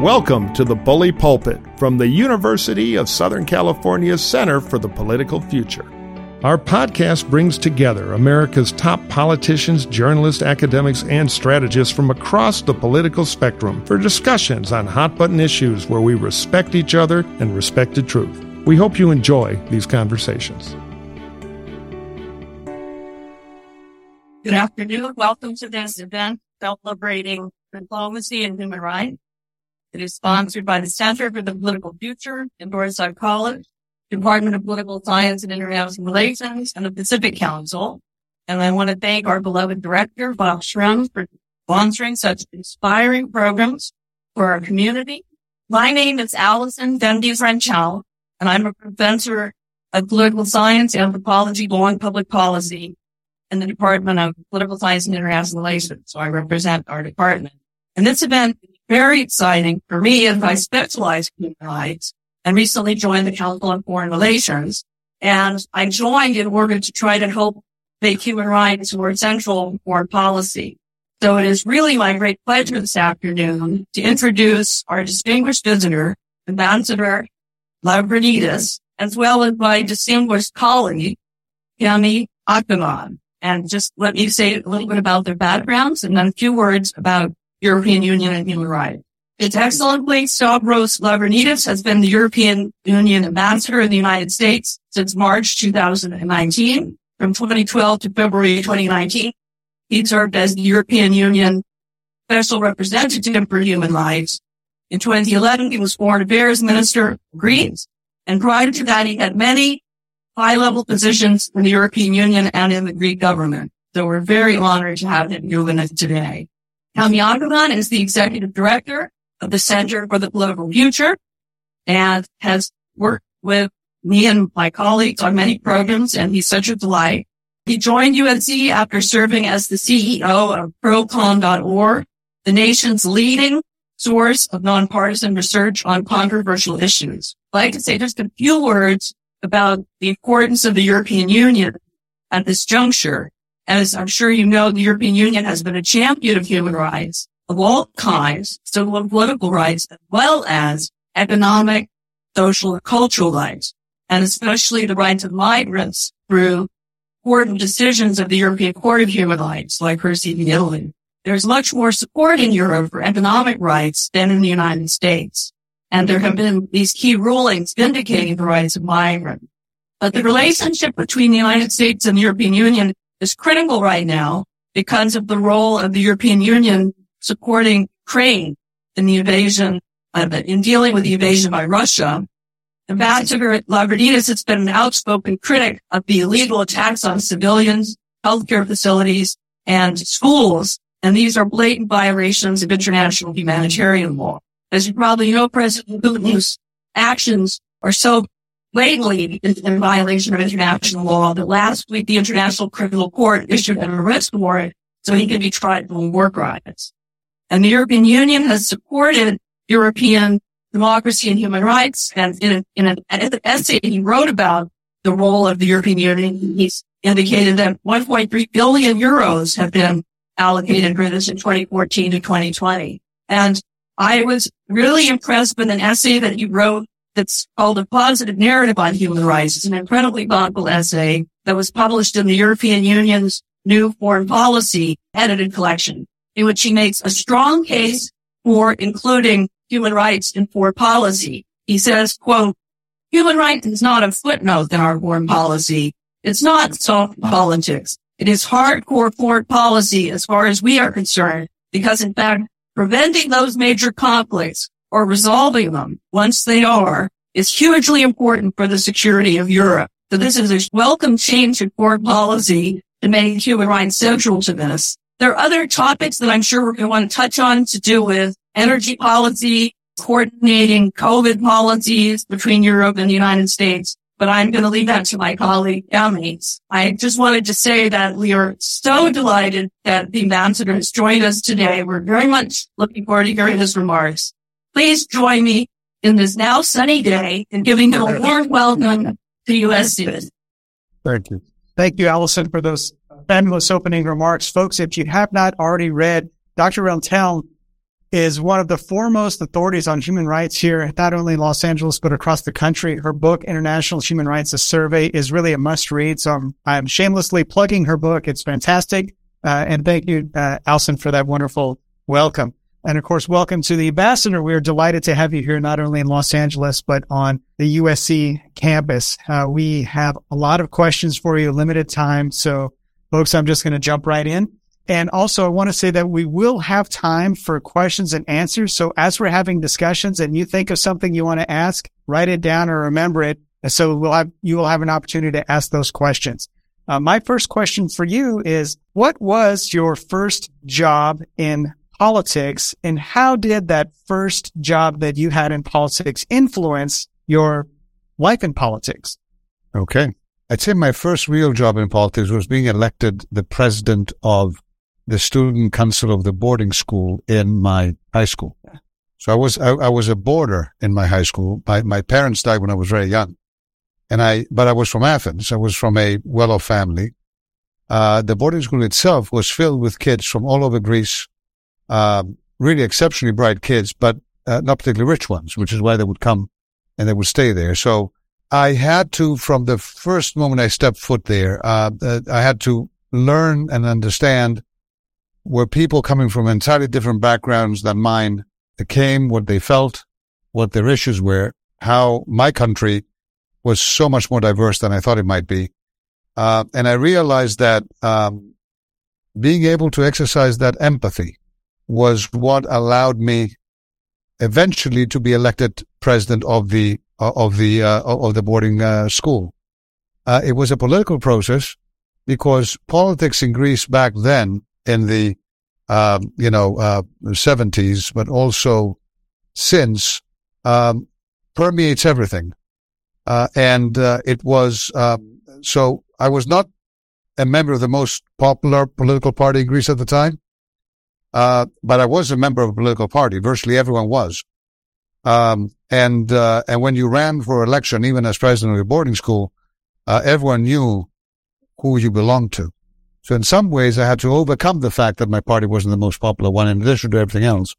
Welcome to the Bully Pulpit from the University of Southern California's Center for the Political Future. Our podcast brings together America's top politicians, journalists, academics, and strategists from across the political spectrum for discussions on hot button issues where we respect each other and respect the truth. We hope you enjoy these conversations. Good afternoon. Welcome to this event celebrating diplomacy and human rights. It is sponsored by the Center for the Political Future, Dornsife College, Department of Political Science and International Relations, and the Pacific Council. And I want to thank our beloved director, Bob Shrum, for sponsoring such inspiring programs for our community. My name is Alison Dundes Renteln, and I'm a professor of political science, anthropology, law, and public policy in the Department of Political Science and International Relations. So I represent our department. And this event very exciting for me as I specialize in human rights and recently joined the Council on Foreign Relations. And I joined in order to try to help make human rights more central to foreign policy. So it is really my great pleasure this afternoon to introduce our distinguished visitor, Ambassador Lambrinidis, as well as my distinguished colleague, Kamy Akhavan. And just let me say a little bit about their backgrounds and then a few words about European mm-hmm. Union and human rights. Its Excellency Stavros Lambrinidis has been the European Union ambassador in the United States since March 2019. From 2012 to February 2019, he served as the European Union Special Representative for Human Rights. In 2011, he was Foreign Affairs Minister of Greece. And prior to that, he had many high-level positions in the European Union and in the Greek government. So we're very honored to have him here with us today. Kamy Akhavan is the executive director of the Center for the Political Future and has worked with me and my colleagues on many programs, and he's such a delight. He joined USC after serving as the CEO of ProCon.org, the nation's leading source of nonpartisan research on controversial issues. I'd like to say just a few words about the importance of the European Union at this juncture. As I'm sure you know, the European Union has been a champion of human rights of all kinds, civil and political rights, as well as economic, social, and cultural rights, and especially the rights of migrants through important decisions of the European Court of Human Rights, like Hirsi. Italy. There's much more support in Europe for economic rights than in the United States. And there have been these key rulings vindicating the rights of migrants. But the relationship between the United States and the European Union is critical right now because of the role of the European Union supporting Ukraine in the invasion, in dealing with the invasion by Russia. Ambassador Lambrinidis has been an outspoken critic of the illegal attacks on civilians, healthcare facilities, and schools. And these are blatant violations of international humanitarian law. As you probably know, President Putin's actions are so blatantly in, in violation of international law that last week the International Criminal Court issued an arrest warrant so he can be tried for war crimes. And the European Union has supported European democracy and human rights. And in, in an essay he wrote about the role of the European Union, he's indicated that 1.3 billion euros have been allocated for this in 2014 to 2020. And I was really impressed with an essay that he wrote that's called A Positive Narrative on Human Rights. It's an incredibly thoughtful essay that was published in the European Union's new foreign policy edited collection, in which he makes a strong case for including human rights in foreign policy. He says, quote, human rights is not a footnote in our foreign policy. It's not soft politics. It is hardcore foreign policy as far as we are concerned, because in fact, preventing those major conflicts or resolving them once they are is hugely important for the security of Europe. So this is a welcome change in foreign policy to make human rights central to this. There are other topics that I'm sure we're going to want to touch on to do with energy policy, coordinating COVID policies between Europe and the United States. But I'm going to leave that to my colleague, Kamy. I just wanted to say that we are so delighted that the ambassador has joined us today. We're very much looking forward to hearing his remarks. Please join me in this now sunny day in giving a warm welcome to U.S. students. Thank you. Thank you, Alison, for those fabulous opening remarks. Folks, if you have not already read Dr. Renteln is one of the foremost authorities on human rights here, not only in Los Angeles, but across the country. Her book, International Human Rights, a survey is really a must read. So I'm, I'm shamelessly plugging her book. It's fantastic. Uh, and thank you, uh, Alison, for that wonderful welcome. And of course, welcome to the ambassador. We're delighted to have you here, not only in Los Angeles, but on the USC campus. Uh, we have a lot of questions for you, limited time. So folks, I'm just going to jump right in. And also, I want to say that we will have time for questions and answers. So as we're having discussions and you think of something you want to ask, write it down or remember it. So we'll have, you will have an opportunity to ask those questions. Uh, my first question for you is, what was your first job in politics and how did that first job that you had in politics influence your life in politics? Okay. I'd say my first real job in politics was being elected the president of the student council of the boarding school in my high school. So I was, I, I, was a boarder in my high school. My, my parents died when I was very young. And I, but I was from Athens. I was from a well-off family. Uh, the boarding school itself was filled with kids from all over Greece, um, really exceptionally bright kids, but uh, not particularly rich ones, which is why they would come and they would stay there. So I had to, from the first moment I stepped foot there, uh, uh I had to learn and understand where people coming from entirely different backgrounds than mine came, what they felt, what their issues were, how my country was so much more diverse than I thought it might be. Uh, and I realized that um, being able to exercise that empathy was what allowed me eventually to be elected president of the uh, of the uh, of the boarding uh, school. Uh, it was a political process because politics in Greece back then in the um, you know uh, 70s, but also since um, permeates everything. Uh, and it was um, so I was not a member of the most popular political party in Greece at the time, uh, but I was a member of a political party. Virtually everyone was. Um, and uh, and when you ran for election, even as president of your boarding school, uh, everyone knew who you belonged to. So in some ways, I had to overcome the fact that my party wasn't the most popular one, in addition to everything else,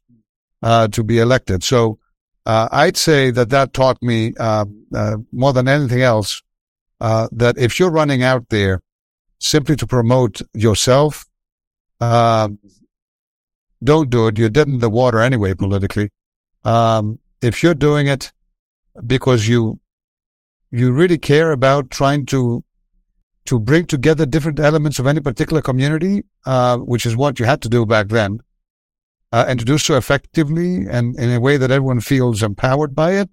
uh, to be elected. So uh, I'd say that that taught me uh, uh more than anything else uh, that if you're running out there simply to promote yourself, don't do it. You're dead in the water anyway politically. Um, if you're doing it because you you really care about trying to to bring together different elements of any particular community, uh, which is what you had to do back then, uh, and to do so effectively and in a way that everyone feels empowered by it,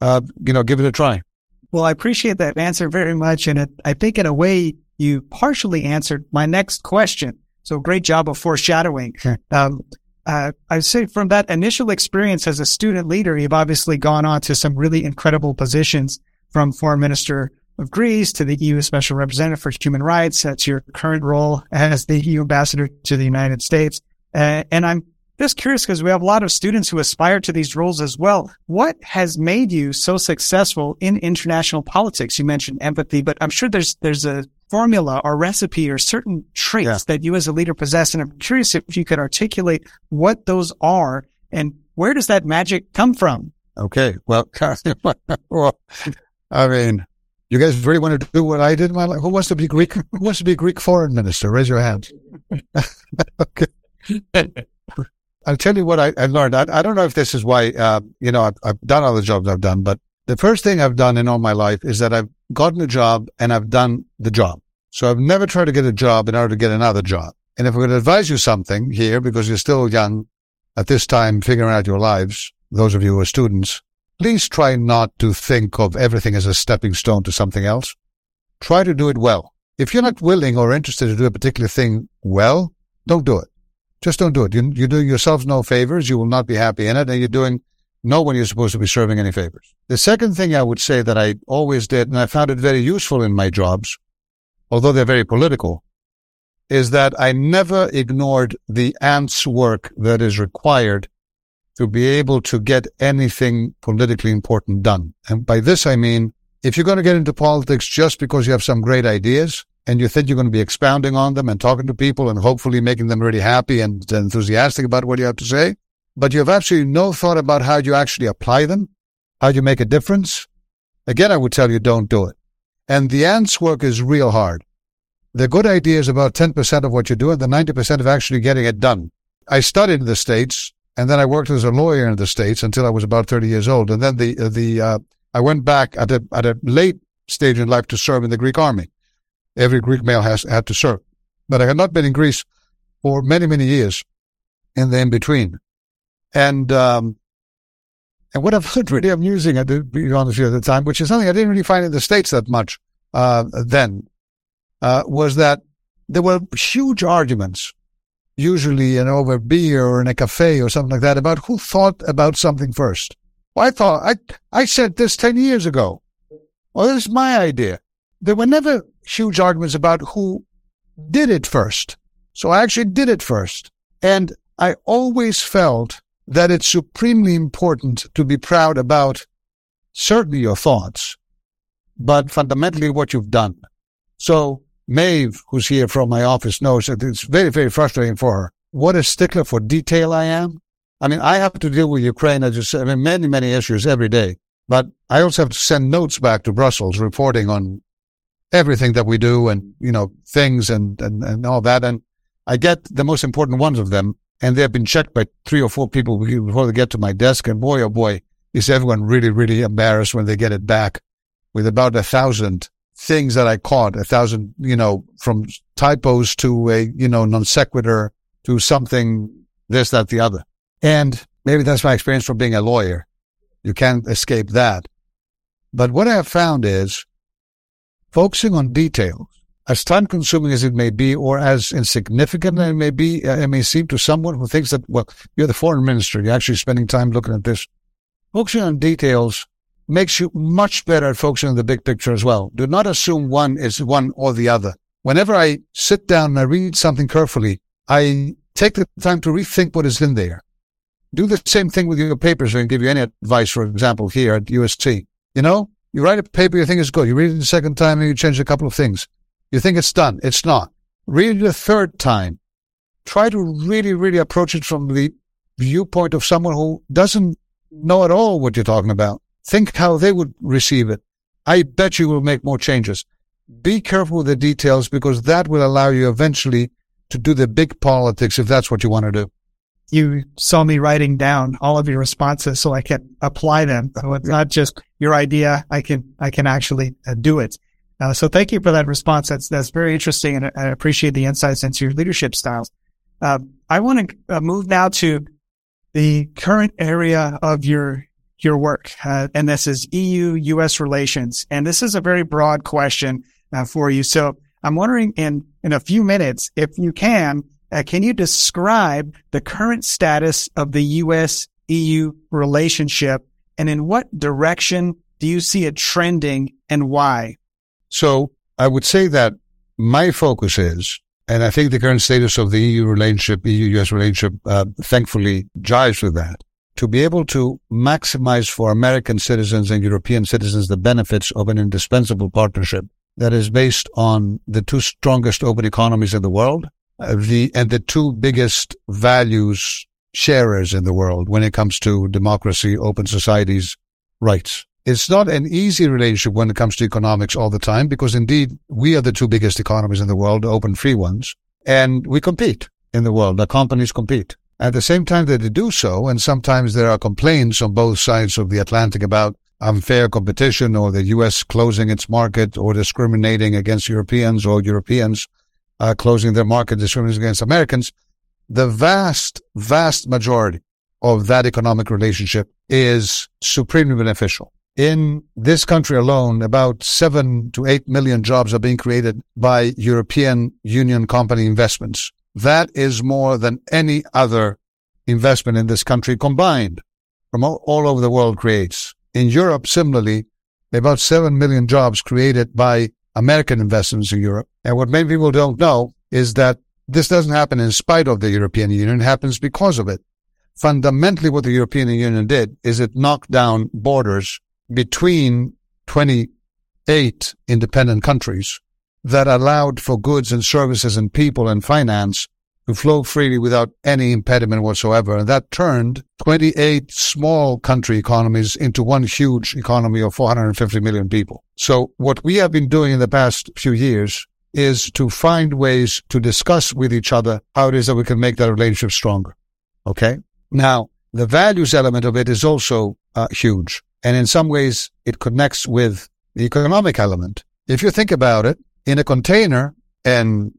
uh, you know, give it a try. Well, I appreciate that answer very much. And it, I think in a way you partially answered my next question. So great job of foreshadowing. um, uh, I'd say from that initial experience as a student leader, you've obviously gone on to some really incredible positions from foreign minister of Greece to the EU Special Representative for Human Rights. That's your current role as the EU ambassador to the United States. Uh, and I'm just curious because we have a lot of students who aspire to these roles as well. What has made you so successful in international politics? You mentioned empathy, but I'm sure there's, there's a formula or recipe or certain traits yeah. that you as a leader possess. And I'm curious if you could articulate what those are and where does that magic come from? Okay. Well, well I mean, you guys really want to do what I did in my life? Who wants to be Greek? Who wants to be Greek foreign minister? Raise your hand. okay. I'll tell you what I, I learned. I, I, don't know if this is why, uh, you know, I've, I've, done all the jobs I've done, but the first thing I've done in all my life is that I've gotten a job and I've done the job. So I've never tried to get a job in order to get another job. And if I'm going to advise you something here, because you're still young at this time, figuring out your lives, those of you who are students, please try not to think of everything as a stepping stone to something else. Try to do it well. If you're not willing or interested to do a particular thing well, don't do it. Just don't do it. You, you're doing yourselves no favors. You will not be happy in it. And you're doing no one you're supposed to be serving any favors. The second thing I would say that I always did, and I found it very useful in my jobs, although they're very political, is that I never ignored the ants work that is required to be able to get anything politically important done. And by this, I mean, if you're going to get into politics just because you have some great ideas and you think you're going to be expounding on them and talking to people and hopefully making them really happy and enthusiastic about what you have to say, but you have absolutely no thought about how you actually apply them, how you make a difference, again, I would tell you don't do it. And the ants work is real hard. The good idea is about 10% of what you do and the 90% of actually getting it done. I studied in the States and then I worked as a lawyer in the States until I was about 30 years old. And then the, the, uh, I went back at a, at a late stage in life to serve in the Greek army. Every Greek male has had to serve, but I had not been in Greece for many, many years in the in between. And, um, and what I found really amusing, to be honest with you at the time, which is something I didn't really find in the States that much, uh, then, uh, was that there were huge arguments, usually in over beer or in a cafe or something like that, about who thought about something first. Well, I thought, I, I said this 10 years ago. Well, this is my idea. There were never huge arguments about who did it first. So I actually did it first. And I always felt that it's supremely important to be proud about certainly your thoughts, but fundamentally what you've done. So Maeve, who's here from my office, knows that it's very, very frustrating for her. What a stickler for detail I am. I mean, I have to deal with Ukraine, as you said, I mean, many, many issues every day, but I also have to send notes back to Brussels reporting on everything that we do and, you know, things and, and, and all that. And I get the most important ones of them and they've been checked by three or four people before they get to my desk. And boy, oh boy, is everyone really, really embarrassed when they get it back with about a thousand things that I caught, a thousand, you know, from typos to a, you know, non sequitur to something, this, that, the other. And maybe that's my experience from being a lawyer. You can't escape that. But what I have found is focusing on details as time consuming as it may be, or as insignificant as it may be, uh, it may seem to someone who thinks that, well, you're the foreign minister, you're actually spending time looking at this. Focusing on details makes you much better at focusing on the big picture as well. Do not assume one is one or the other. Whenever I sit down and I read something carefully, I take the time to rethink what is in there. Do the same thing with your papers I give you any advice, for example, here at USC. You know, you write a paper you think is good. You read it the second time and you change a couple of things. You think it's done. It's not. Read it a third time. Try to really, really approach it from the viewpoint of someone who doesn't know at all what you're talking about. Think how they would receive it. I bet you will make more changes. Be careful with the details because that will allow you eventually to do the big politics if that's what you want to do. You saw me writing down all of your responses so I can apply them. So it's not just your idea. I can, I can actually uh, do it. Uh, so thank you for that response. That's that's very interesting, and I appreciate the insights into your leadership styles. Uh, I want to uh, move now to the current area of your your work, uh, and this is EU-U.S. relations. And this is a very broad question uh, for you. So I'm wondering, in in a few minutes, if you can, uh, can you describe the current status of the U.S.-EU relationship, and in what direction do you see it trending, and why? So I would say that my focus is, and I think the current status of the EU relationship, EU-US relationship, uh, thankfully jives with that, to be able to maximize for American citizens and European citizens the benefits of an indispensable partnership that is based on the two strongest open economies in the world, uh, the, and the two biggest values sharers in the world when it comes to democracy, open societies, rights. It's not an easy relationship when it comes to economics all the time because indeed we are the two biggest economies in the world, open free ones, and we compete in the world. The companies compete. At the same time that they do so, and sometimes there are complaints on both sides of the Atlantic about unfair competition or the U.S. closing its market or discriminating against Europeans or Europeans uh, closing their market, discriminating against Americans. The vast, vast majority of that economic relationship is supremely beneficial in this country alone, about seven to eight million jobs are being created by European Union company investments. That is more than any other investment in this country combined from all, over the world creates. In Europe, similarly, about seven million jobs created by American investments in Europe. And what many people don't know is that this doesn't happen in spite of the European Union. It happens because of it. Fundamentally, what the European Union did is it knocked down borders between 28 independent countries that allowed for goods and services and people and finance to flow freely without any impediment whatsoever. And that turned 28 small country economies into one huge economy of 450 million people. So what we have been doing in the past few years is to find ways to discuss with each other how it is that we can make that relationship stronger. Okay. Now, the values element of it is also uh, huge. And in some ways, it connects with the economic element. If you think about it, in a container and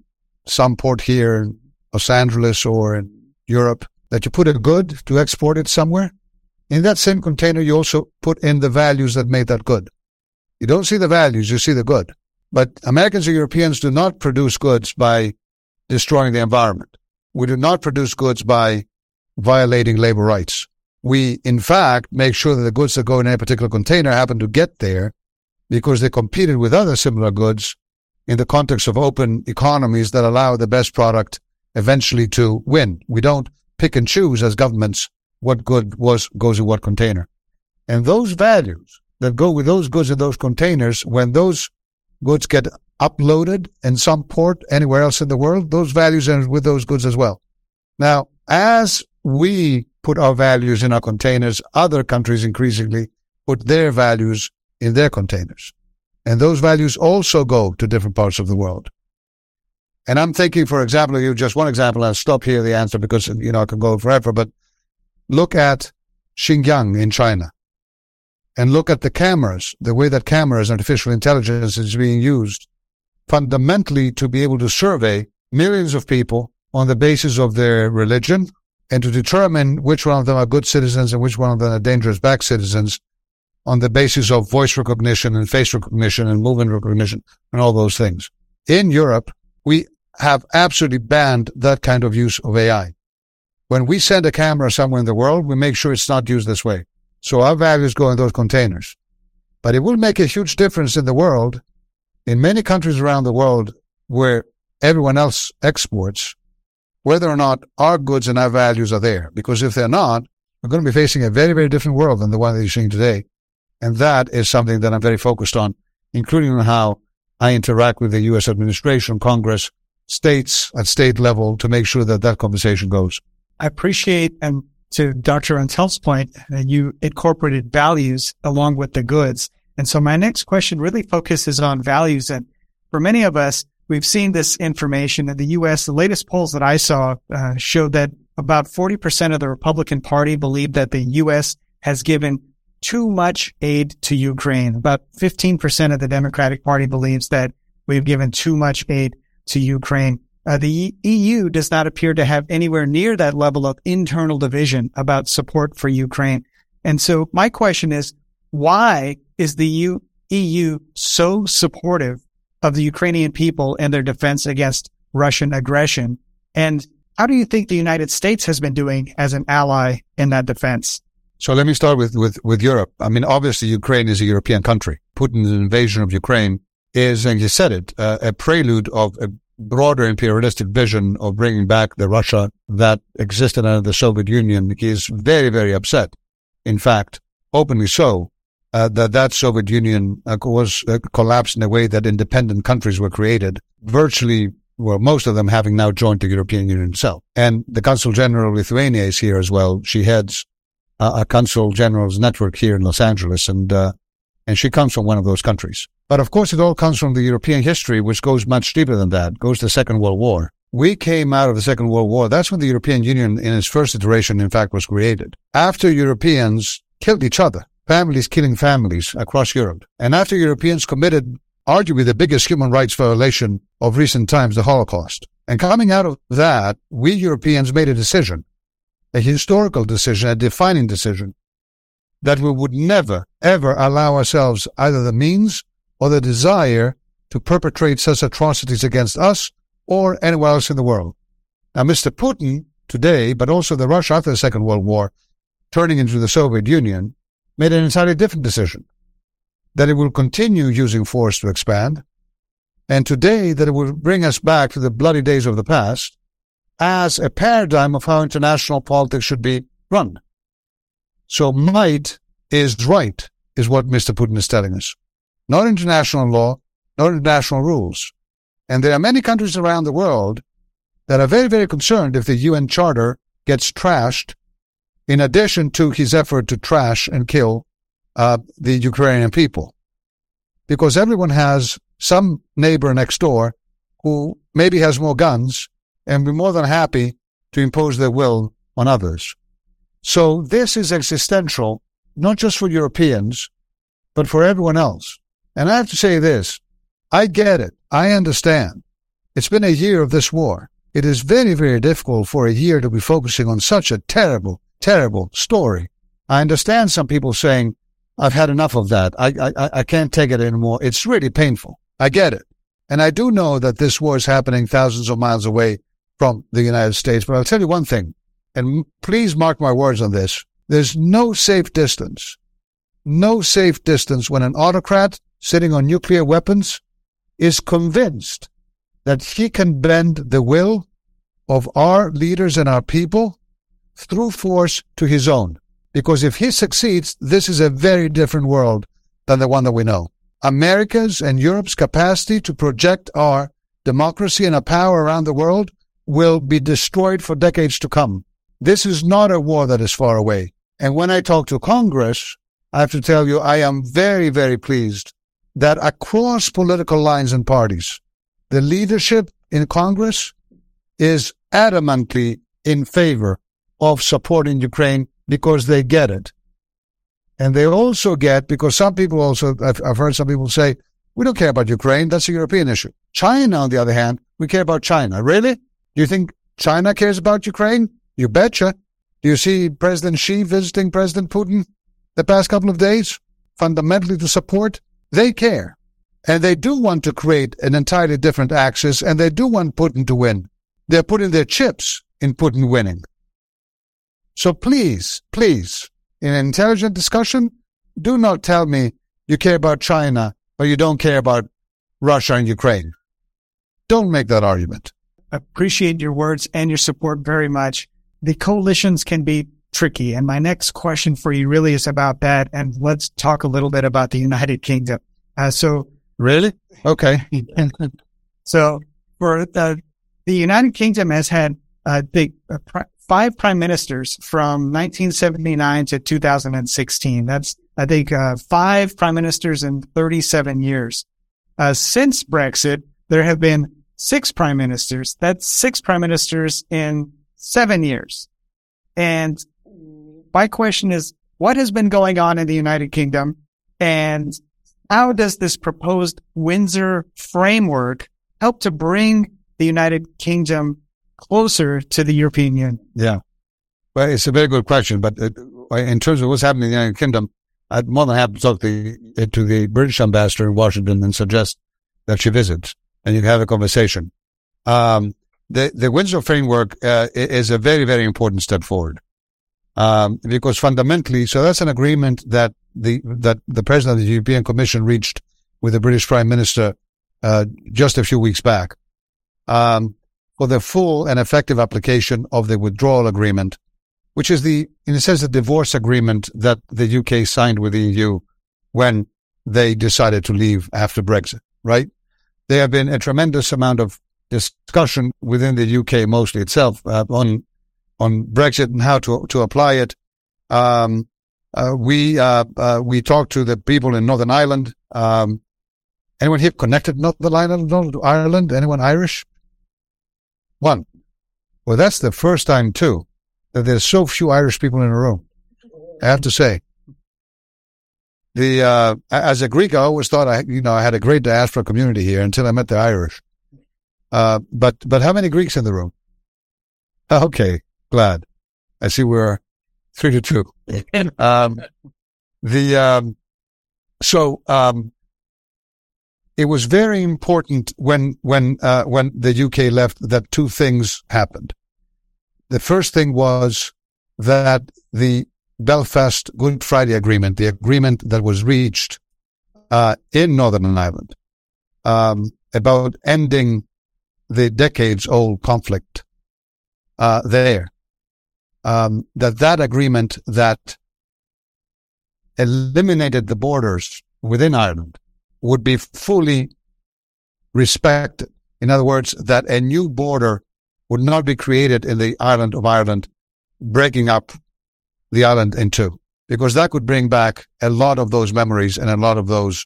some port here in Los Angeles or in Europe, that you put a good to export it somewhere, in that same container, you also put in the values that made that good. You don't see the values, you see the good. But Americans or Europeans do not produce goods by destroying the environment. We do not produce goods by violating labor rights. We, in fact, make sure that the goods that go in a particular container happen to get there because they competed with other similar goods in the context of open economies that allow the best product eventually to win. We don't pick and choose as governments what good was goes in what container. And those values that go with those goods in those containers, when those goods get uploaded in some port anywhere else in the world, those values are with those goods as well. Now, as we put our values in our containers, other countries increasingly put their values in their containers. And those values also go to different parts of the world. And I'm thinking, for example, you just one example, I'll stop here the answer because, you know, I can go forever, but look at Xinjiang in China and look at the cameras, the way that cameras, and artificial intelligence is being used fundamentally to be able to survey millions of people on the basis of their religion, and to determine which one of them are good citizens and which one of them are dangerous back citizens on the basis of voice recognition and face recognition and movement recognition and all those things. In Europe, we have absolutely banned that kind of use of AI. When we send a camera somewhere in the world, we make sure it's not used this way. So our values go in those containers. But it will make a huge difference in the world, in many countries around the world where everyone else exports, whether or not our goods and our values are there. Because if they're not, we're going to be facing a very, very different world than the one that you're seeing today. And that is something that I'm very focused on, including on how I interact with the U.S. administration, Congress, states at state level to make sure that that conversation goes. I appreciate, and to Dr. Renteln's point, you incorporated values along with the goods. And so my next question really focuses on values. And for many of us, We've seen this information in the U.S. The latest polls that I saw uh, showed that about 40% of the Republican Party believe that the U.S. has given too much aid to Ukraine. About 15% of the Democratic Party believes that we've given too much aid to Ukraine. Uh, the EU does not appear to have anywhere near that level of internal division about support for Ukraine. And so my question is, why is the EU so supportive of the Ukrainian people and their defense against Russian aggression. And how do you think the United States has been doing as an ally in that defense? So let me start with, with, with Europe. I mean, obviously Ukraine is a European country. Putin's invasion of Ukraine is, and you said it, uh, a prelude of a broader imperialistic vision of bringing back the Russia that existed under the Soviet Union. He is very, very upset. In fact, openly so uh, that that Soviet Union uh, was uh, collapsed in a way that independent countries were created, virtually, well, most of them having now joined the European Union itself. And the Consul General of Lithuania is here as well. She heads a Consul General's network here in Los Angeles, and uh, and she comes from one of those countries. But of course, it all comes from the European history, which goes much deeper than that. goes to the Second World War. We came out of the Second World War. That's when the European Union, in its first iteration, in fact, was created. After Europeans killed each other families killing families across Europe. And after Europeans committed arguably the biggest human rights violation of recent times, the Holocaust. And coming out of that, we Europeans made a decision, a historical decision, a defining decision, that we would never, ever allow ourselves either the means or the desire to perpetrate such atrocities against us or anywhere else in the world. Now, Mr. Putin today, but also the Russia after the Second World War, turning into the Soviet Union, made an entirely different decision that it will continue using force to expand, and today that it will bring us back to the bloody days of the past as a paradigm of how international politics should be run. So might is right, is what Mr. Putin is telling us. Not international law, not international rules. And there are many countries around the world that are very, very concerned if the UN Charter gets trashed, in addition to his effort to trash and kill uh, the Ukrainian people. Because everyone has some neighbor next door who maybe has more guns and be more than happy to impose their will on others. So this is existential, not just for Europeans, but for everyone else. And I have to say this. I get it. I understand. It's been a year of this war. It is very, very difficult for a year to be focusing on such a terrible, terrible story. I understand some people saying, I've had enough of that. I, I, I can't take it anymore. It's really painful. I get it. And I do know that this war is happening thousands of miles away from the United States. But I'll tell you one thing, and please mark my words on this. There's no safe distance, no safe distance when an autocrat sitting on nuclear weapons is convinced that he can bend the will of our leaders and our people through force to his own. Because if he succeeds, this is a very different world than the one that we know. America's and Europe's capacity to project our democracy and our power around the world will be destroyed for decades to come. This is not a war that is far away. And when I talk to Congress, I have to tell you, I am very, very pleased that across political lines and parties, the leadership in Congress is adamantly in favor of supporting Ukraine because they get it. And they also get, because some people also, I've, I've heard some people say, we don't care about Ukraine. That's a European issue. China, on the other hand, we care about China. Really? Do you think China cares about Ukraine? You betcha. Do you see President Xi visiting President Putin the past couple of days? Fundamentally to support? They care. And they do want to create an entirely different axis and they do want Putin to win. They're putting their chips in Putin winning. So please, please, in an intelligent discussion, do not tell me you care about China, but you don't care about Russia and Ukraine. Don't make that argument. Appreciate your words and your support very much. The coalitions can be tricky. And my next question for you really is about that. And let's talk a little bit about the United Kingdom. Uh, so really? Okay. so for the, the United Kingdom has had uh, the uh, five prime ministers from 1979 to 2016. That's, I think, uh, five prime ministers in 37 years. Uh, since Brexit, there have been six prime ministers. That's six prime ministers in seven years. And my question is, what has been going on in the United Kingdom and how does this proposed Windsor framework help to bring the United Kingdom closer to the European Union? Yeah. Well, it's a very good question. But uh, in terms of what's happening in the United Kingdom, I'd more than happy to talk to the, uh, to the British ambassador in Washington and suggest that she visits and you can have a conversation. Um, the, the Windsor framework uh, is a very, very important step forward. Um, because fundamentally, so that's an agreement that the, that the president of the European Commission reached with the British Prime Minister, uh, just a few weeks back. Um, for the full and effective application of the withdrawal agreement, which is the, in a sense, the divorce agreement that the UK signed with the EU when they decided to leave after Brexit, right? There have been a tremendous amount of discussion within the UK, mostly itself, uh, on on Brexit and how to to apply it. Um, uh, we uh, uh we talked to the people in Northern Ireland. Um, anyone here connected Northern Ireland Ireland? Anyone Irish? One. Well, that's the first time too that there's so few Irish people in a room. I have to say. The uh, as a Greek, I always thought I you know I had a great diaspora community here until I met the Irish. Uh, but but how many Greeks in the room? Okay, glad. I see we're three to two. Um, the um, so um, it was very important when when uh, when the UK left that two things happened. The first thing was that the Belfast Good Friday Agreement, the agreement that was reached uh, in Northern Ireland um, about ending the decades-old conflict uh, there, um, that that agreement that eliminated the borders within Ireland would be fully respected. In other words, that a new border would not be created in the island of Ireland, breaking up the island in two, because that could bring back a lot of those memories and a lot of those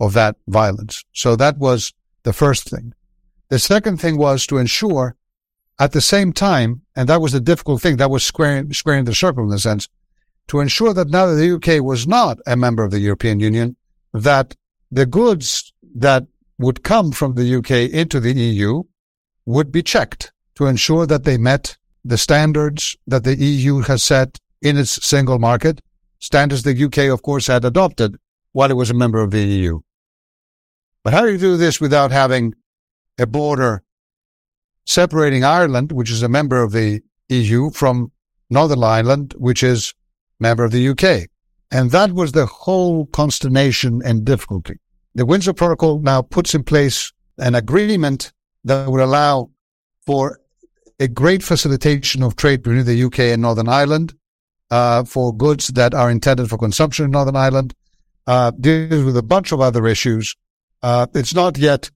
of that violence. So that was the first thing. The second thing was to ensure at the same time, and that was the difficult thing, that was squaring, squaring the circle in a sense, to ensure that now that the UK was not a member of the European Union, that the goods that would come from the UK into the EU would be checked to ensure that they met the standards that the EU has set in its single market, standards the UK, of course, had adopted while it was a member of the EU. But how do you do this without having a border separating Ireland, which is a member of the EU, from Northern Ireland, which is a member of the UK? And that was the whole consternation and difficulty. The Windsor Protocol now puts in place an agreement that would allow for a great facilitation of trade between the UK and Northern Ireland uh, for goods that are intended for consumption in Northern Ireland. Uh, deals with a bunch of other issues. Uh, it's not yet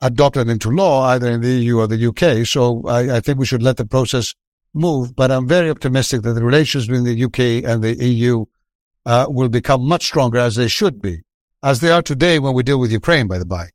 adopted into law either in the EU or the UK, so I, I think we should let the process move. But I'm very optimistic that the relations between the UK and the EU uh, will become much stronger as they should be, as they are today when we deal with Ukraine, by the by,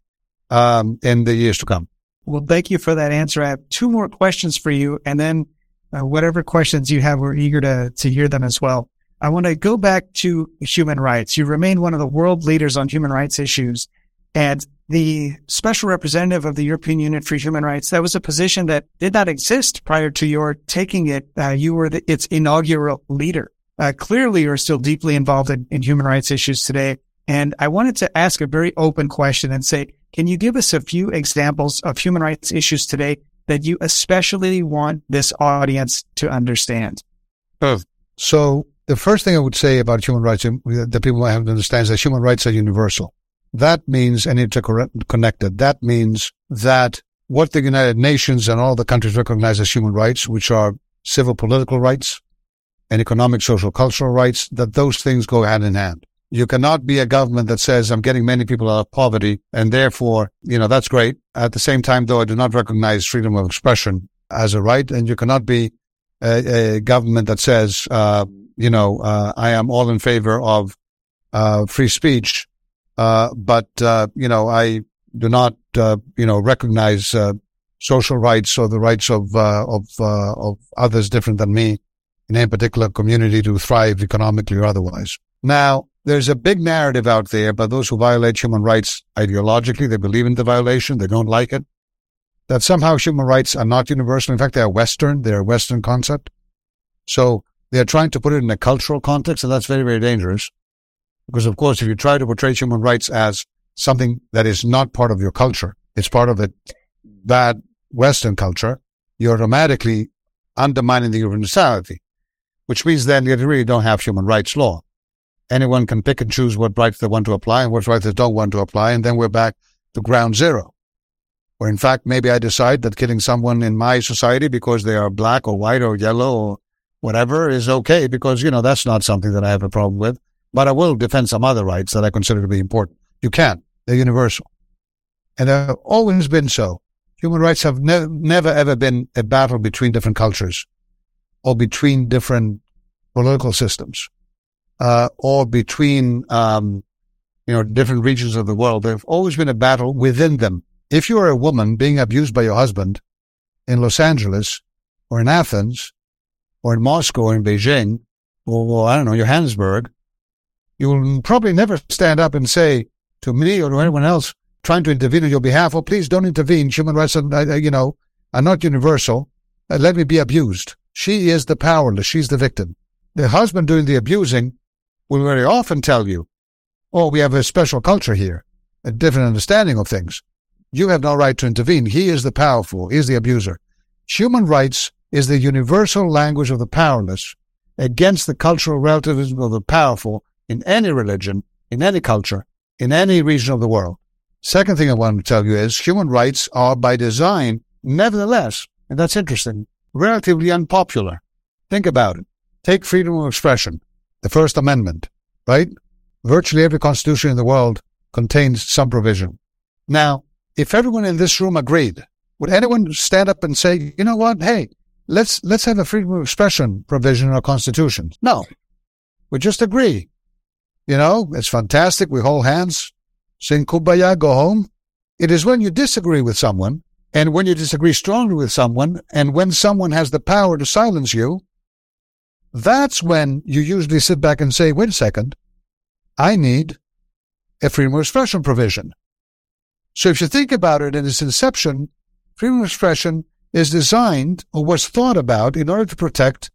um, in the years to come. Well, thank you for that answer. I have two more questions for you, and then uh, whatever questions you have, we're eager to to hear them as well. I want to go back to human rights. You remain one of the world leaders on human rights issues, and the special representative of the European Union for Human Rights. That was a position that did not exist prior to your taking it. Uh, you were the, its inaugural leader. Uh, clearly, you're still deeply involved in, in human rights issues today. And I wanted to ask a very open question and say, can you give us a few examples of human rights issues today that you especially want this audience to understand? So the first thing I would say about human rights that people have to understand is that human rights are universal. That means and interconnected. That means that what the United Nations and all the countries recognize as human rights, which are civil political rights and economic, social, cultural rights, that those things go hand in hand. You cannot be a government that says, I'm getting many people out of poverty and therefore, you know, that's great. At the same time, though, I do not recognize freedom of expression as a right. And you cannot be a, a government that says, uh, you know, uh, I am all in favor of uh, free speech. Uh, but, uh, you know, I do not, uh, you know, recognize social rights or the rights of, of, of others different than me in any particular community to thrive economically or otherwise. Now, there's a big narrative out there by those who violate human rights ideologically. They believe in the violation. They don't like it. That somehow human rights are not universal. In fact, they are Western. They're a Western concept. So they're trying to put it in a cultural context, and that's very, very dangerous. Because of course, if you try to portray human rights as something that is not part of your culture, it's part of a bad Western culture, you're automatically undermining the universality, which means then you really don't have human rights law anyone can pick and choose what rights they want to apply and what rights they don't want to apply. And then we're back to ground zero. Or in fact, maybe I decide that killing someone in my society because they are black or white or yellow or whatever is okay because, you know, that's not something that I have a problem with. But I will defend some other rights that I consider to be important. You can. They're universal. And they've always been so. Human rights have ne- never ever been a battle between different cultures or between different political systems uh, or between, um, you know, different regions of the world. There's always been a battle within them. If you are a woman being abused by your husband in Los Angeles or in Athens or in Moscow or in Beijing or, I don't know, Johannesburg, you will probably never stand up and say to me or to anyone else trying to intervene on your behalf, oh, please don't intervene. Human rights, are, uh, you know, are not universal. Uh, let me be abused. She is the powerless. She's the victim. The husband doing the abusing will very often tell you, oh, we have a special culture here, a different understanding of things. You have no right to intervene. He is the powerful. He is the abuser. Human rights is the universal language of the powerless against the cultural relativism of the powerful in any religion, in any culture, in any region of the world. Second thing I want to tell you is human rights are by design, nevertheless, and that's interesting, relatively unpopular. Think about it. Take freedom of expression the First Amendment, right? Virtually every constitution in the world contains some provision. Now, if everyone in this room agreed Would anyone stand up and say, you know what? Hey, let's, let's have a freedom of expression provision in our constitution? No. We just agree. You know, it's fantastic. We hold hands, sing kumbaya, go home. It is when you disagree with someone and when you disagree strongly with someone and when someone has the power to silence you, that's when you usually sit back and say, wait a second, I need a freedom of expression provision. So if you think about it in its inception, freedom of expression is designed or was thought about in order to protect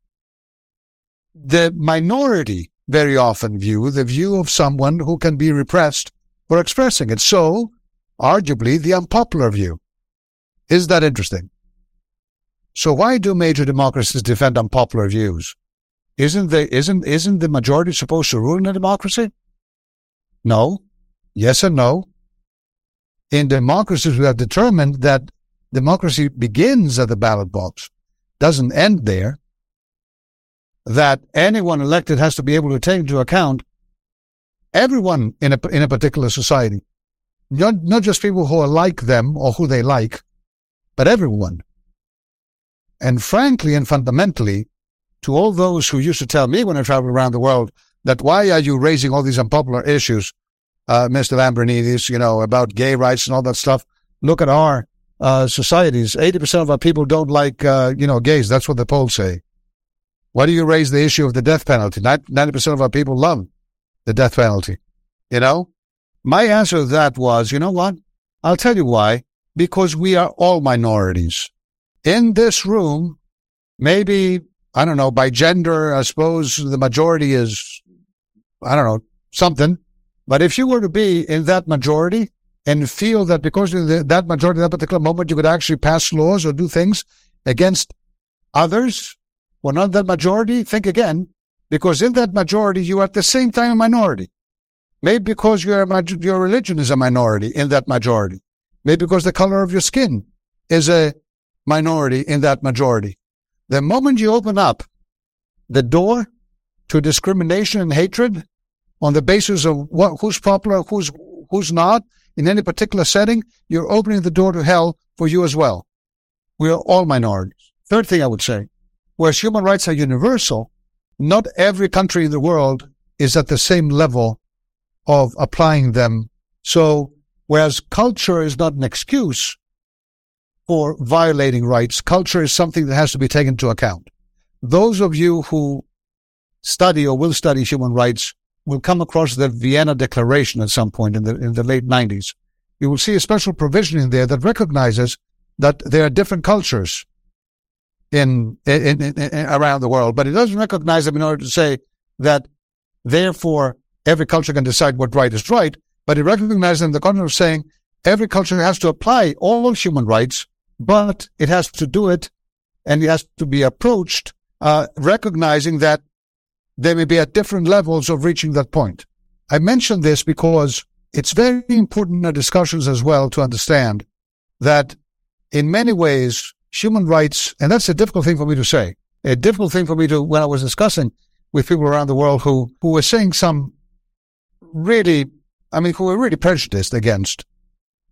the minority very often view, the view of someone who can be repressed for expressing it. So, arguably, the unpopular view. Is that interesting? So why do major democracies defend unpopular views? Isn't the, isn't, isn't the majority supposed to rule in a democracy? No. Yes and no. In democracies, we have determined that democracy begins at the ballot box, doesn't end there. That anyone elected has to be able to take into account everyone in a, in a particular society. Not, not just people who are like them or who they like, but everyone. And frankly and fundamentally, to all those who used to tell me when I traveled around the world that why are you raising all these unpopular issues, uh, Mr. Lambrinidis, you know, about gay rights and all that stuff. Look at our uh, societies. 80% of our people don't like, uh, you know, gays. That's what the polls say. Why do you raise the issue of the death penalty? 90% of our people love the death penalty. You know? My answer to that was, you know what? I'll tell you why. Because we are all minorities. In this room, maybe I don't know, by gender, I suppose the majority is, I don't know, something. But if you were to be in that majority and feel that because you're the, that majority at that particular moment, you could actually pass laws or do things against others are not that majority, think again, because in that majority, you are at the same time a minority. Maybe because your, your religion is a minority in that majority. Maybe because the color of your skin is a minority in that majority. The moment you open up the door to discrimination and hatred on the basis of what, who's popular, who's, who's not in any particular setting, you're opening the door to hell for you as well. We are all minorities. Third thing I would say, whereas human rights are universal, not every country in the world is at the same level of applying them. So, whereas culture is not an excuse, for violating rights. Culture is something that has to be taken into account. Those of you who study or will study human rights will come across the Vienna Declaration at some point in the, in the late 90s. You will see a special provision in there that recognizes that there are different cultures in, in, in, in around the world, but it doesn't recognize them in order to say that therefore every culture can decide what right is right, but it recognizes them in the context of saying every culture has to apply all human rights but it has to do it and it has to be approached, uh, recognizing that they may be at different levels of reaching that point. I mention this because it's very important in our discussions as well to understand that in many ways, human rights, and that's a difficult thing for me to say, a difficult thing for me to, when I was discussing with people around the world who, who were saying some really, I mean, who were really prejudiced against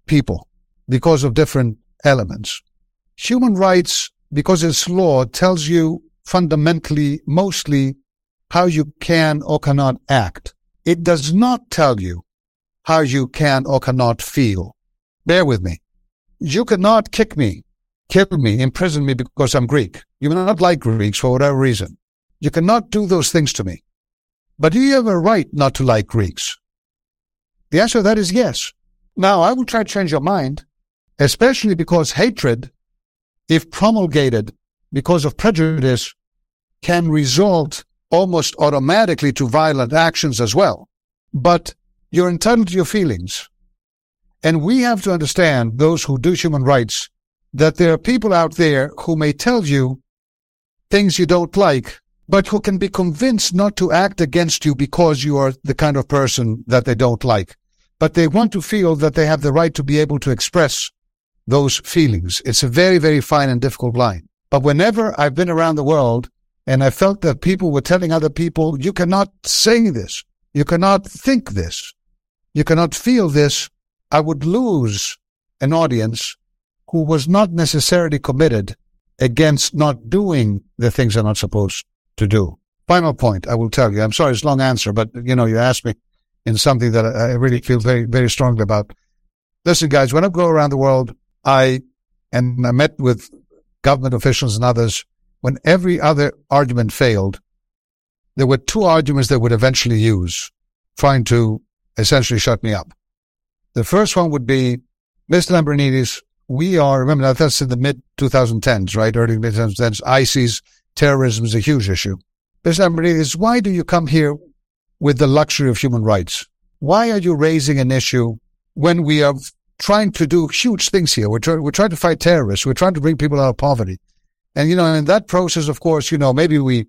people because of different elements. Human rights, because it's law, tells you fundamentally, mostly, how you can or cannot act. It does not tell you how you can or cannot feel. Bear with me. You cannot kick me, kill me, imprison me because I'm Greek. You may not like Greeks for whatever reason. You cannot do those things to me. But do you have a right not to like Greeks? The answer to that is yes. Now, I will try to change your mind especially because hatred, if promulgated because of prejudice, can result almost automatically to violent actions as well. But you're entitled to your feelings. And we have to understand, those who do human rights, that there are people out there who may tell you things you don't like, but who can be convinced not to act against you because you are the kind of person that they don't like. But they want to feel that they have the right to be able to express those feelings. It's a very, very fine and difficult line. But whenever I've been around the world and I felt that people were telling other people, you cannot say this. You cannot think this. You cannot feel this. I would lose an audience who was not necessarily committed against not doing the things they're not supposed to do. Final point, I will tell you. I'm sorry, it's a long answer, but you know, you asked me in something that I really feel very, very strongly about. Listen, guys, when I go around the world, I, and I met with government officials and others, when every other argument failed, there were two arguments they would eventually use, trying to essentially shut me up. The first one would be, Mr. Lambrinidis, we are, remember that's in the mid 2010s, right? Early mid 2010s. ISIS, terrorism is a huge issue. Mr. Lambrinidis, why do you come here with the luxury of human rights? Why are you raising an issue when we are trying to do huge things here? We're, try- we're trying to fight terrorists. We're trying to bring people out of poverty. And, you know, in that process, of course, you know, maybe we,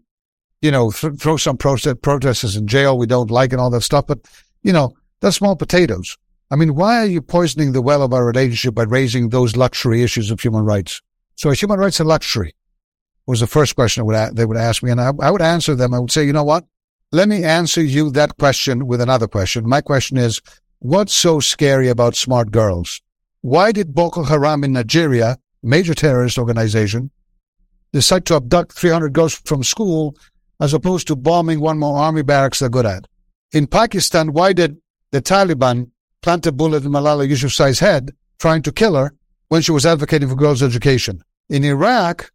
you know, th- throw some protest- protesters in jail we don't like and all that stuff. But, you know, that's small potatoes. I mean, why are you poisoning the well of our relationship by raising those luxury issues of human rights? So is human rights a luxury? Was the first question would a- they would ask me. And I, I would answer them. I would say, you know what? Let me answer you that question with another question. My question is, what's so scary about smart girls? Why did Boko Haram in Nigeria, major terrorist organization, decide to abduct 300 girls from school as opposed to bombing one more army barracks they're good at? In Pakistan, why did the Taliban plant a bullet in Malala Yousafzai's head, trying to kill her when she was advocating for girls' education. In Iraq,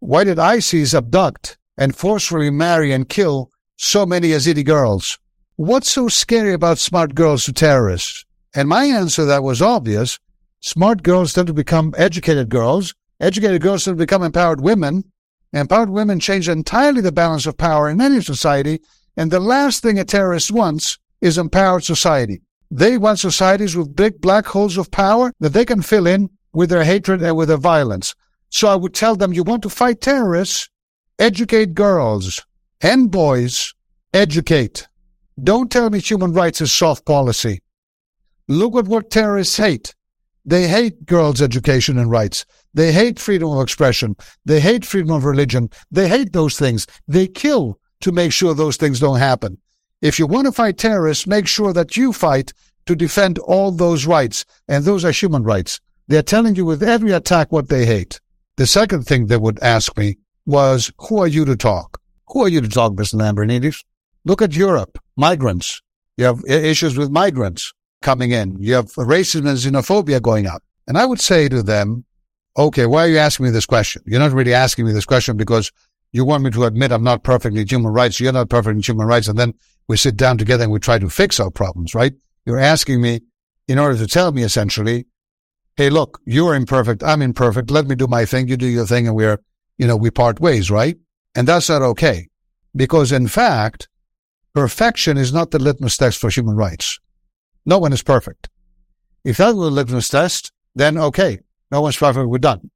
why did ISIS abduct and forcefully marry and kill so many Yazidi girls? What's so scary about smart girls to terrorists? And my answer that was obvious. Smart girls tend to become educated girls. Educated girls tend to become empowered women. Empowered women change entirely the balance of power in any society. And the last thing a terrorist wants is empowered society. They want societies with big black holes of power that they can fill in with their hatred and with their violence. So I would tell them, you want to fight terrorists? Educate girls and boys. Educate. Don't tell me human rights is soft policy. Look at what terrorists hate. They hate girls' education and rights. They hate freedom of expression. They hate freedom of religion. They hate those things. They kill to make sure those things don't happen. If you want to fight terrorists, make sure that you fight to defend all those rights. And those are human rights. They're telling you with every attack what they hate. The second thing they would ask me was, who are you to talk? Who are you to talk, Mr. Lambrinidis? Look at Europe. Migrants. You have issues with migrants coming in. You have racism and xenophobia going up. And I would say to them, okay, why are you asking me this question? You're not really asking me this question because you want me to admit I'm not perfect in human rights. You're not perfect in human rights. And then we sit down together and we try to fix our problems, right? You're asking me in order to tell me essentially, Hey, look, you're imperfect. I'm imperfect. Let me do my thing. You do your thing and we're, you know, we part ways, right? And that's not okay. Because in fact, perfection is not the litmus test for human rights. No one is perfect. If that were the litmus test, then okay, no one's perfect, we're done.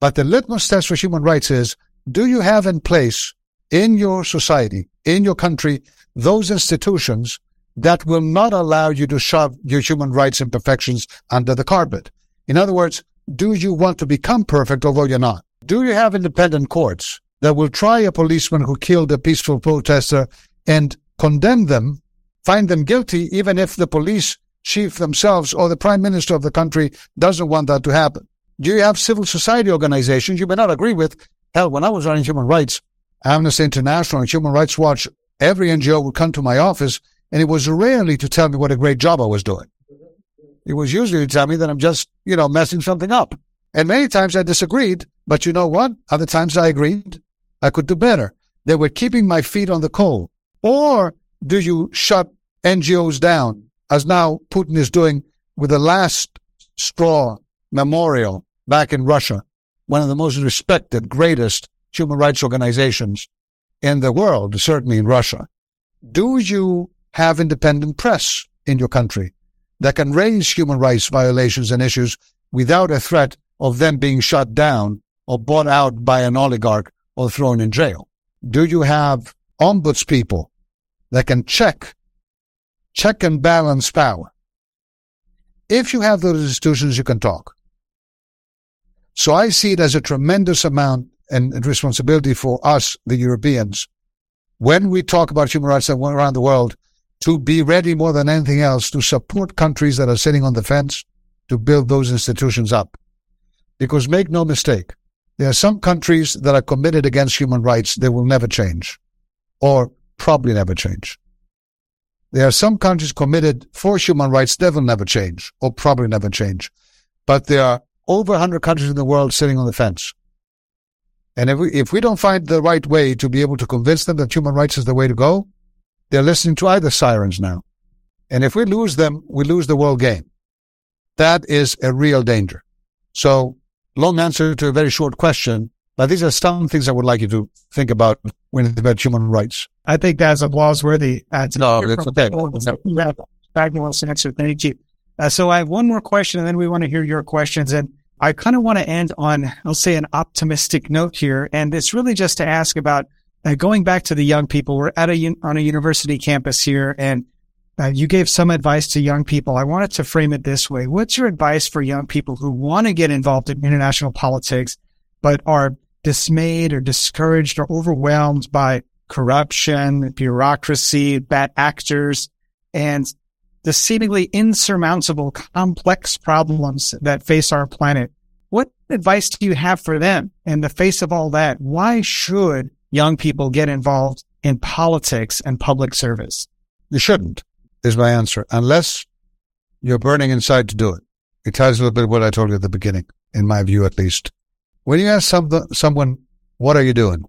But the litmus test for human rights is, do you have in place in your society, in your country, those institutions that will not allow you to shove your human rights imperfections under the carpet? In other words, do you want to become perfect although you're not? Do you have independent courts that will try a policeman who killed a peaceful protester and condemn them, find them guilty, even if the police chief themselves or the prime minister of the country doesn't want that to happen? Do you have civil society organizations you may not agree with? Hell, when I was running human rights, Amnesty International and Human Rights Watch, every NGO would come to my office and it was rarely to tell me what a great job I was doing. It was usually to tell me that I'm just, you know, messing something up. And many times I disagreed, but you know what? Other times I agreed I could do better. They were keeping my feet on the coal. Or do you shut NGOs down, as now Putin is doing with the last straw memorial back in Russia, one of the most respected, greatest human rights organizations in the world, certainly in Russia. Do you have independent press in your country that can raise human rights violations and issues without a threat of them being shut down or bought out by an oligarch or thrown in jail? Do you have ombuds people that can check, check and balance power? If you have those institutions, you can talk. So I see it as a tremendous amount and responsibility for us, the Europeans, when we talk about human rights around the world, to be ready more than anything else to support countries that are sitting on the fence to build those institutions up. Because make no mistake, there are some countries that are committed against human rights. They will never change or probably never change. There are some countries committed for human rights. They will never change or probably never change. But there are over 100 countries in the world sitting on the fence. And if we, if we don't find the right way to be able to convince them that human rights is the way to go, they're listening to either sirens now. And if we lose them, we lose the world game. That is a real danger. So long answer to a very short question, but these are some things I would like you to think about when it's about human rights. I think that's applause-worthy. That's no, it's okay. No. Fabulous answer. Thank you. Uh, so I have one more question, and then we want to hear your questions. And I kind of want to end on, I'll say, an optimistic note here. And it's really just to ask about uh, going back to the young people. We're at a on a university campus here, and uh, you gave some advice to young people. I wanted to frame it this way. What's your advice for young people who want to get involved in international politics, but are dismayed or discouraged or overwhelmed by corruption, bureaucracy, bad actors, and the seemingly insurmountable complex problems that face our planet? What advice do you have for them in the face of all that? Why should young people get involved in politics and public service? You shouldn't is my answer, unless you're burning inside to do it. It ties a little bit what I told you at the beginning, in my view at least. When you ask some, someone, what are you doing?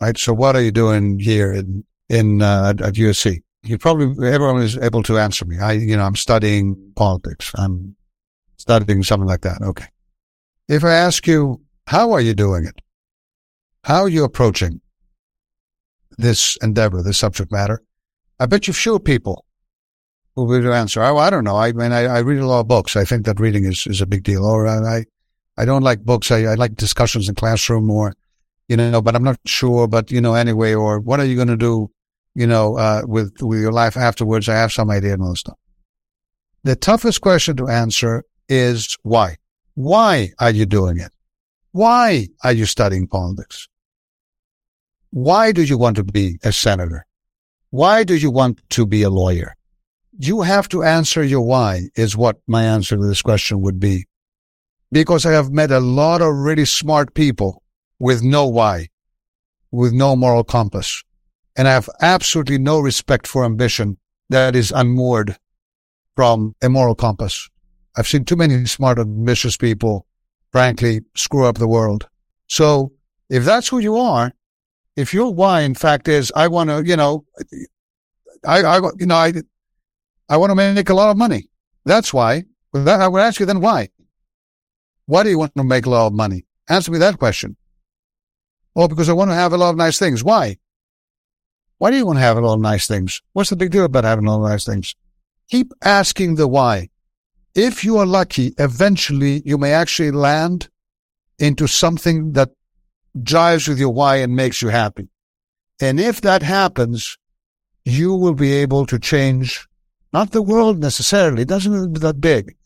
Right? So what are you doing here in, in, uh, at USC? You probably, everyone is able to answer me. I, you know, I'm studying politics. I'm studying something like that. Okay. If I ask you, how are you doing it? How are you approaching this endeavor, this subject matter? I bet you few people will be the answer. Oh, I don't know. I mean, I, I, read a lot of books. I think that reading is, is a big deal. Or I, I don't like books. I, I like discussions in classroom or, you know, but I'm not sure. But, you know, anyway, or what are you going to do, you know, uh, with, with your life afterwards? I have some idea and all this stuff. The toughest question to answer is why? Why are you doing it? Why are you studying politics? Why do you want to be a senator? Why do you want to be a lawyer? you have to answer your why is what my answer to this question would be. Because I have met a lot of really smart people with no why, with no moral compass. And I have absolutely no respect for ambition that is unmoored from a moral compass. I've seen too many smart, ambitious people, frankly, screw up the world. So if that's who you are, if your why, in fact, is I want to, you know, I, I, you know, I, I want to make a lot of money. That's why. That, I would ask you then why? Why do you want to make a lot of money? Answer me that question. Oh, because I want to have a lot of nice things. Why? Why do you want to have a lot of nice things? What's the big deal about having a lot of nice things? Keep asking the why. If you are lucky, eventually you may actually land into something that jives with your why and makes you happy. And if that happens, you will be able to change not the world necessarily. It doesn't be that big.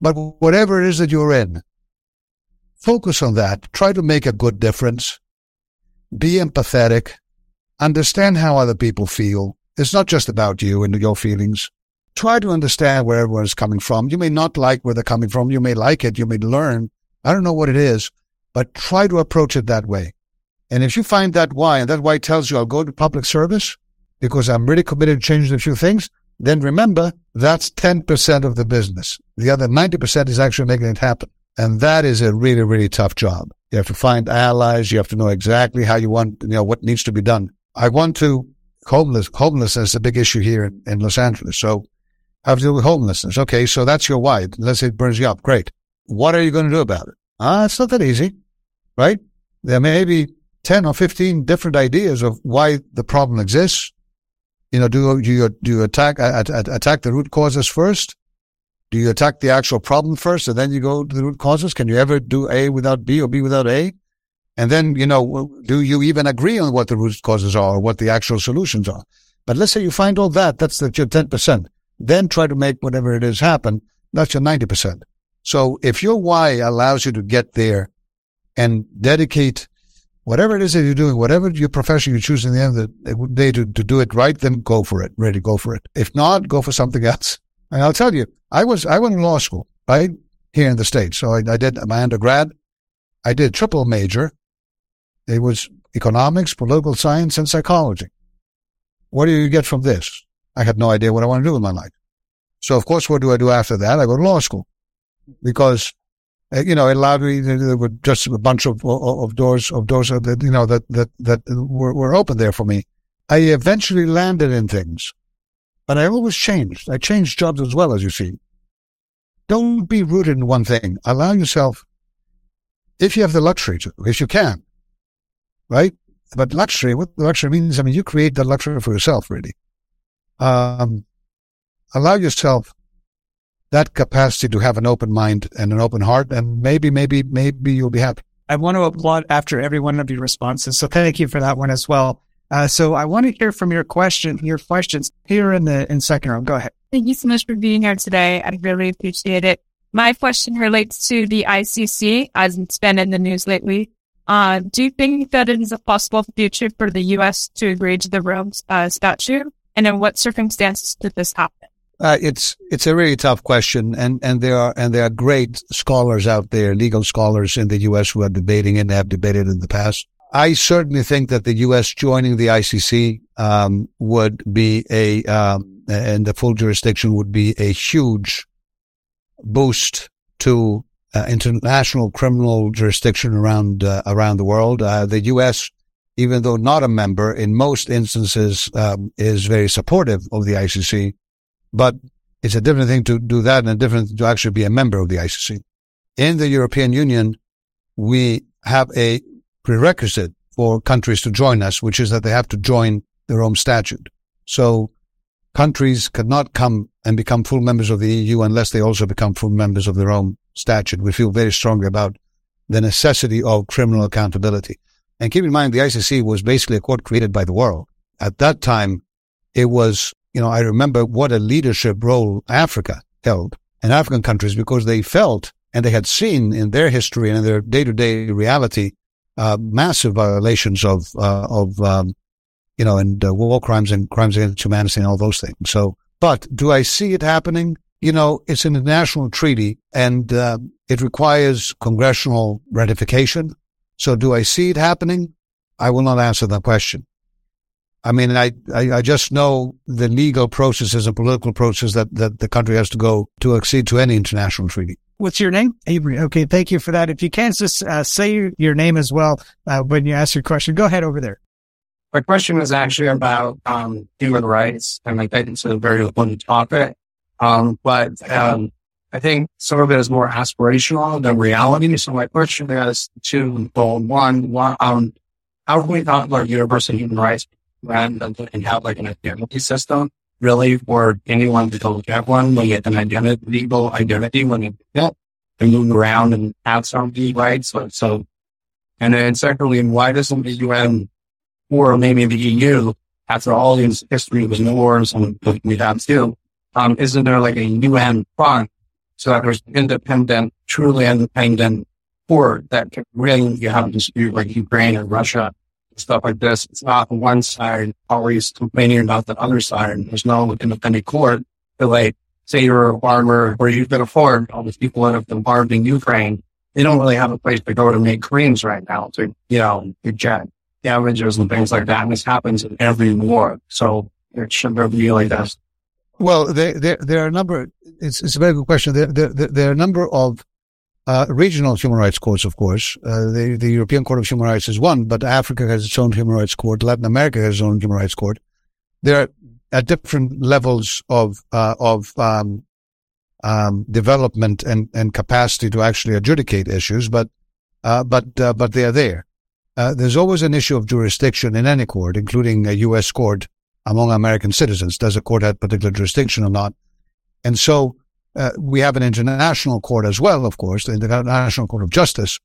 But whatever it is that you're in, focus on that. Try to make a good difference. Be empathetic. Understand how other people feel. It's not just about you and your feelings. Try to understand where everyone's coming from. You may not like where they're coming from. You may like it. You may learn. I don't know what it is, but try to approach it that way. And if you find that why, and that why tells you I'll go to public service because I'm really committed to changing a few things, then remember that's 10% of the business. The other 90% is actually making it happen. And that is a really, really tough job. You have to find allies. You have to know exactly how you want, you know, what needs to be done. I want to homeless, homelessness is a big issue here in, in Los Angeles. So I have to deal with homelessness. Okay. So that's your why. Let's say it burns you up. Great. What are you going to do about it? Ah, it's not that easy, right? There may be 10 or 15 different ideas of why the problem exists. You know, do, do you, do you attack, attack the root causes first? Do you attack the actual problem first and then you go to the root causes? Can you ever do A without B or B without A? And then, you know, do you even agree on what the root causes are or what the actual solutions are? But let's say you find all that. That's your 10%. Then try to make whatever it is happen. That's your 90%. So if your why allows you to get there and dedicate whatever it is that you're doing, whatever your profession you choose in the end of the day to, to do it right, then go for it. Really go for it. If not, go for something else. And I'll tell you, I was, I went to law school, right? here in the States. So I, I did my undergrad. I did triple major. It was economics, political science, and psychology. What do you get from this? I had no idea what I want to do with my life. So of course, what do I do after that? I go to law school because, uh, you know, it allowed me, there were just a bunch of, of doors, of doors that, you know, that, that, that were, were open there for me. I eventually landed in things, but I always changed. I changed jobs as well, as you see. Don't be rooted in one thing. Allow yourself, if you have the luxury to, if you can, right? But luxury, what luxury means, I mean, you create the luxury for yourself, really. Um, allow yourself that capacity to have an open mind and an open heart, and maybe, maybe, maybe you'll be happy. I want to applaud after every one of your responses. So thank you for that one as well. Uh, so I want to hear from your question, your questions here in the in second row. Go ahead. Thank you so much for being here today. I really appreciate it. My question relates to the ICC as it's been in the news lately. Uh, do you think that it is a possible future for the U.S. to agree to the Rome uh, Statute? And in what circumstances did this happen? Uh, it's it's a really tough question, and and there are and there are great scholars out there, legal scholars in the U.S. who are debating and have debated in the past. I certainly think that the U.S. joining the ICC um, would be a um, and the full jurisdiction would be a huge boost to uh, international criminal jurisdiction around uh, around the world. Uh, the U.S., even though not a member, in most instances um, is very supportive of the ICC, but it's a different thing to do that and a different to actually be a member of the ICC. In the European Union, we have a prerequisite for countries to join us, which is that they have to join the Rome Statute. So countries cannot come and become full members of the EU unless they also become full members of the Rome Statute. We feel very strongly about the necessity of criminal accountability. And keep in mind, the ICC was basically a court created by the world. At that time, it was, you know, I remember what a leadership role Africa held and African countries because they felt and they had seen in their history and in their day to day reality uh, massive violations of uh, of um, you know and uh, war crimes and crimes against humanity and all those things. So, but do I see it happening? You know, it's an international treaty and uh, it requires congressional ratification. So, do I see it happening? I will not answer that question. I mean, I, I, I, just know the legal processes and political process that, that the country has to go to accede to any international treaty. What's your name? Avery. Okay. Thank you for that. If you can just uh, say your name as well uh, when you ask your question, go ahead over there. My question was actually about um, human rights, and I think it's a very important topic. Um, but um, I think some of it is more aspirational than reality. So my question is to well, one, one um, how can we talk about universal human rights and, and have like an identity system really for anyone to get one when get an identity, legal identity when you get and move around and have some rights. So, so, and then secondly, why doesn't the UN or maybe the EU, after all these history with wars and we have too, um, isn't there like a UN fund so that there's independent, truly independent court that can really you have dispute like Ukraine and Russia stuff like this. It's not one side always complaining about the other side. There's no independent court. But like, say you're a farmer or you've been a farm, all these people that have been farmed in Ukraine, they don't really have a place to go to make creams right now to, you know, jet damages and things like that. And this happens in every war. So it should be like this. Well, there, there, there are a number, it's, it's a very good question. There, there, there are a number of uh, regional human rights courts, of course. Uh, the, the European Court of Human Rights is one, but Africa has its own human rights court. Latin America has its own human rights court. There are at different levels of uh, of um, um, development and, and capacity to actually adjudicate issues, but uh, but uh, but they are there. Uh, there's always an issue of jurisdiction in any court, including a U.S. court among American citizens. Does a court have particular jurisdiction or not? And so uh, we have an international court as well, of course, the International Court of Justice,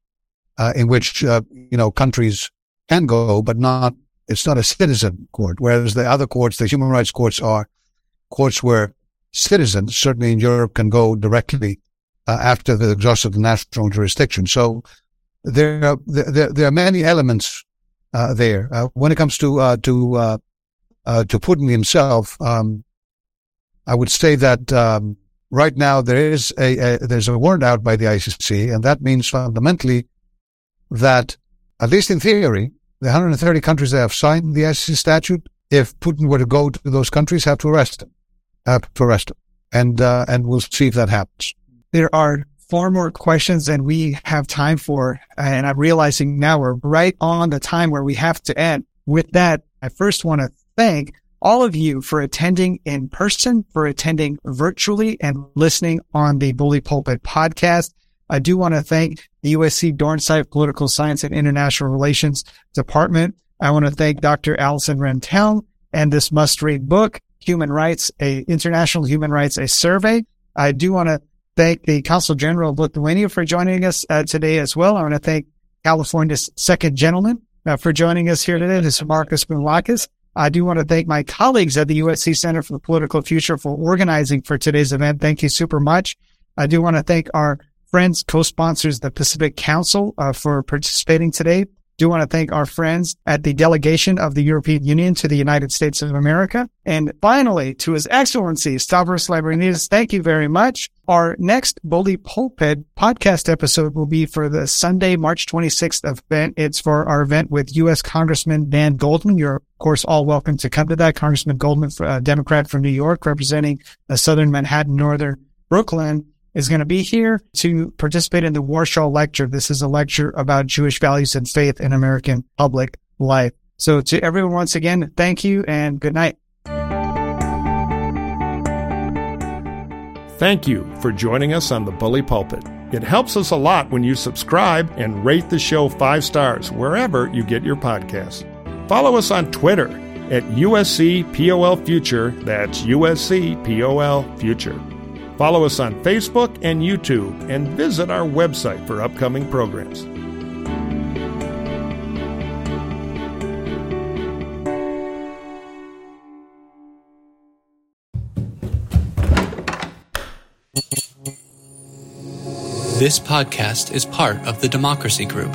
uh, in which, uh, you know, countries can go, but not, it's not a citizen court. Whereas the other courts, the human rights courts are courts where citizens, certainly in Europe, can go directly uh, after the exhaustion of the national jurisdiction. So there are, there, there are many elements uh, there. When it comes to, to, to Putin himself, um, I would say that, um, right now there is a, a, there's a warrant out by the ICC, and that means fundamentally that, at least in theory, the 130 countries that have signed the ICC statute, if Putin were to go to those countries, have to arrest him, have to arrest him, and uh, and we'll see if that happens. There are far more questions than we have time for, and I'm realizing now we're right on the time where we have to end. With that, I first want to thank all of you for attending in person, for attending virtually and listening on the Bully Pulpit podcast. I do want to thank the USC Dornsife Political Science and International Relations Department. I want to thank Dr. Alison Renteln and this must read book, Human Rights, a International Human Rights, a survey. I do want to thank the Consul General of Lithuania for joining us uh, today as well. I want to thank California's second gentleman uh, for joining us here today. This is Markos Kounalakis. I do want to thank my colleagues at the USC Center for the Political Future for organizing for today's event. Thank you super much. I do want to thank our friends, co-sponsors, the Pacific Council, uh, for participating today do want to thank our friends at the delegation of the European Union to the United States of America. And finally, to His Excellency, Stavros Lambrinidis, thank you very much. Our next Bully Pulpit podcast episode will be for the Sunday, March 26th event. It's for our event with U.S. Congressman Dan Goldman. You're, of course, all welcome to come to that. Congressman Goldman, a Democrat from New York, representing the Southern Manhattan, Northern Brooklyn is going to be here to participate in the Warsaw Lecture. This is a lecture about Jewish values and faith in American public life. So to everyone, once again, thank you and good night. Thank you for joining us on the Bully Pulpit. It helps us a lot when you subscribe and rate the show five stars wherever you get your podcasts. Follow us on Twitter at USC POL Future. That's USC POL Future. Follow us on Facebook and YouTube and visit our website for upcoming programs. This podcast is part of the Democracy Group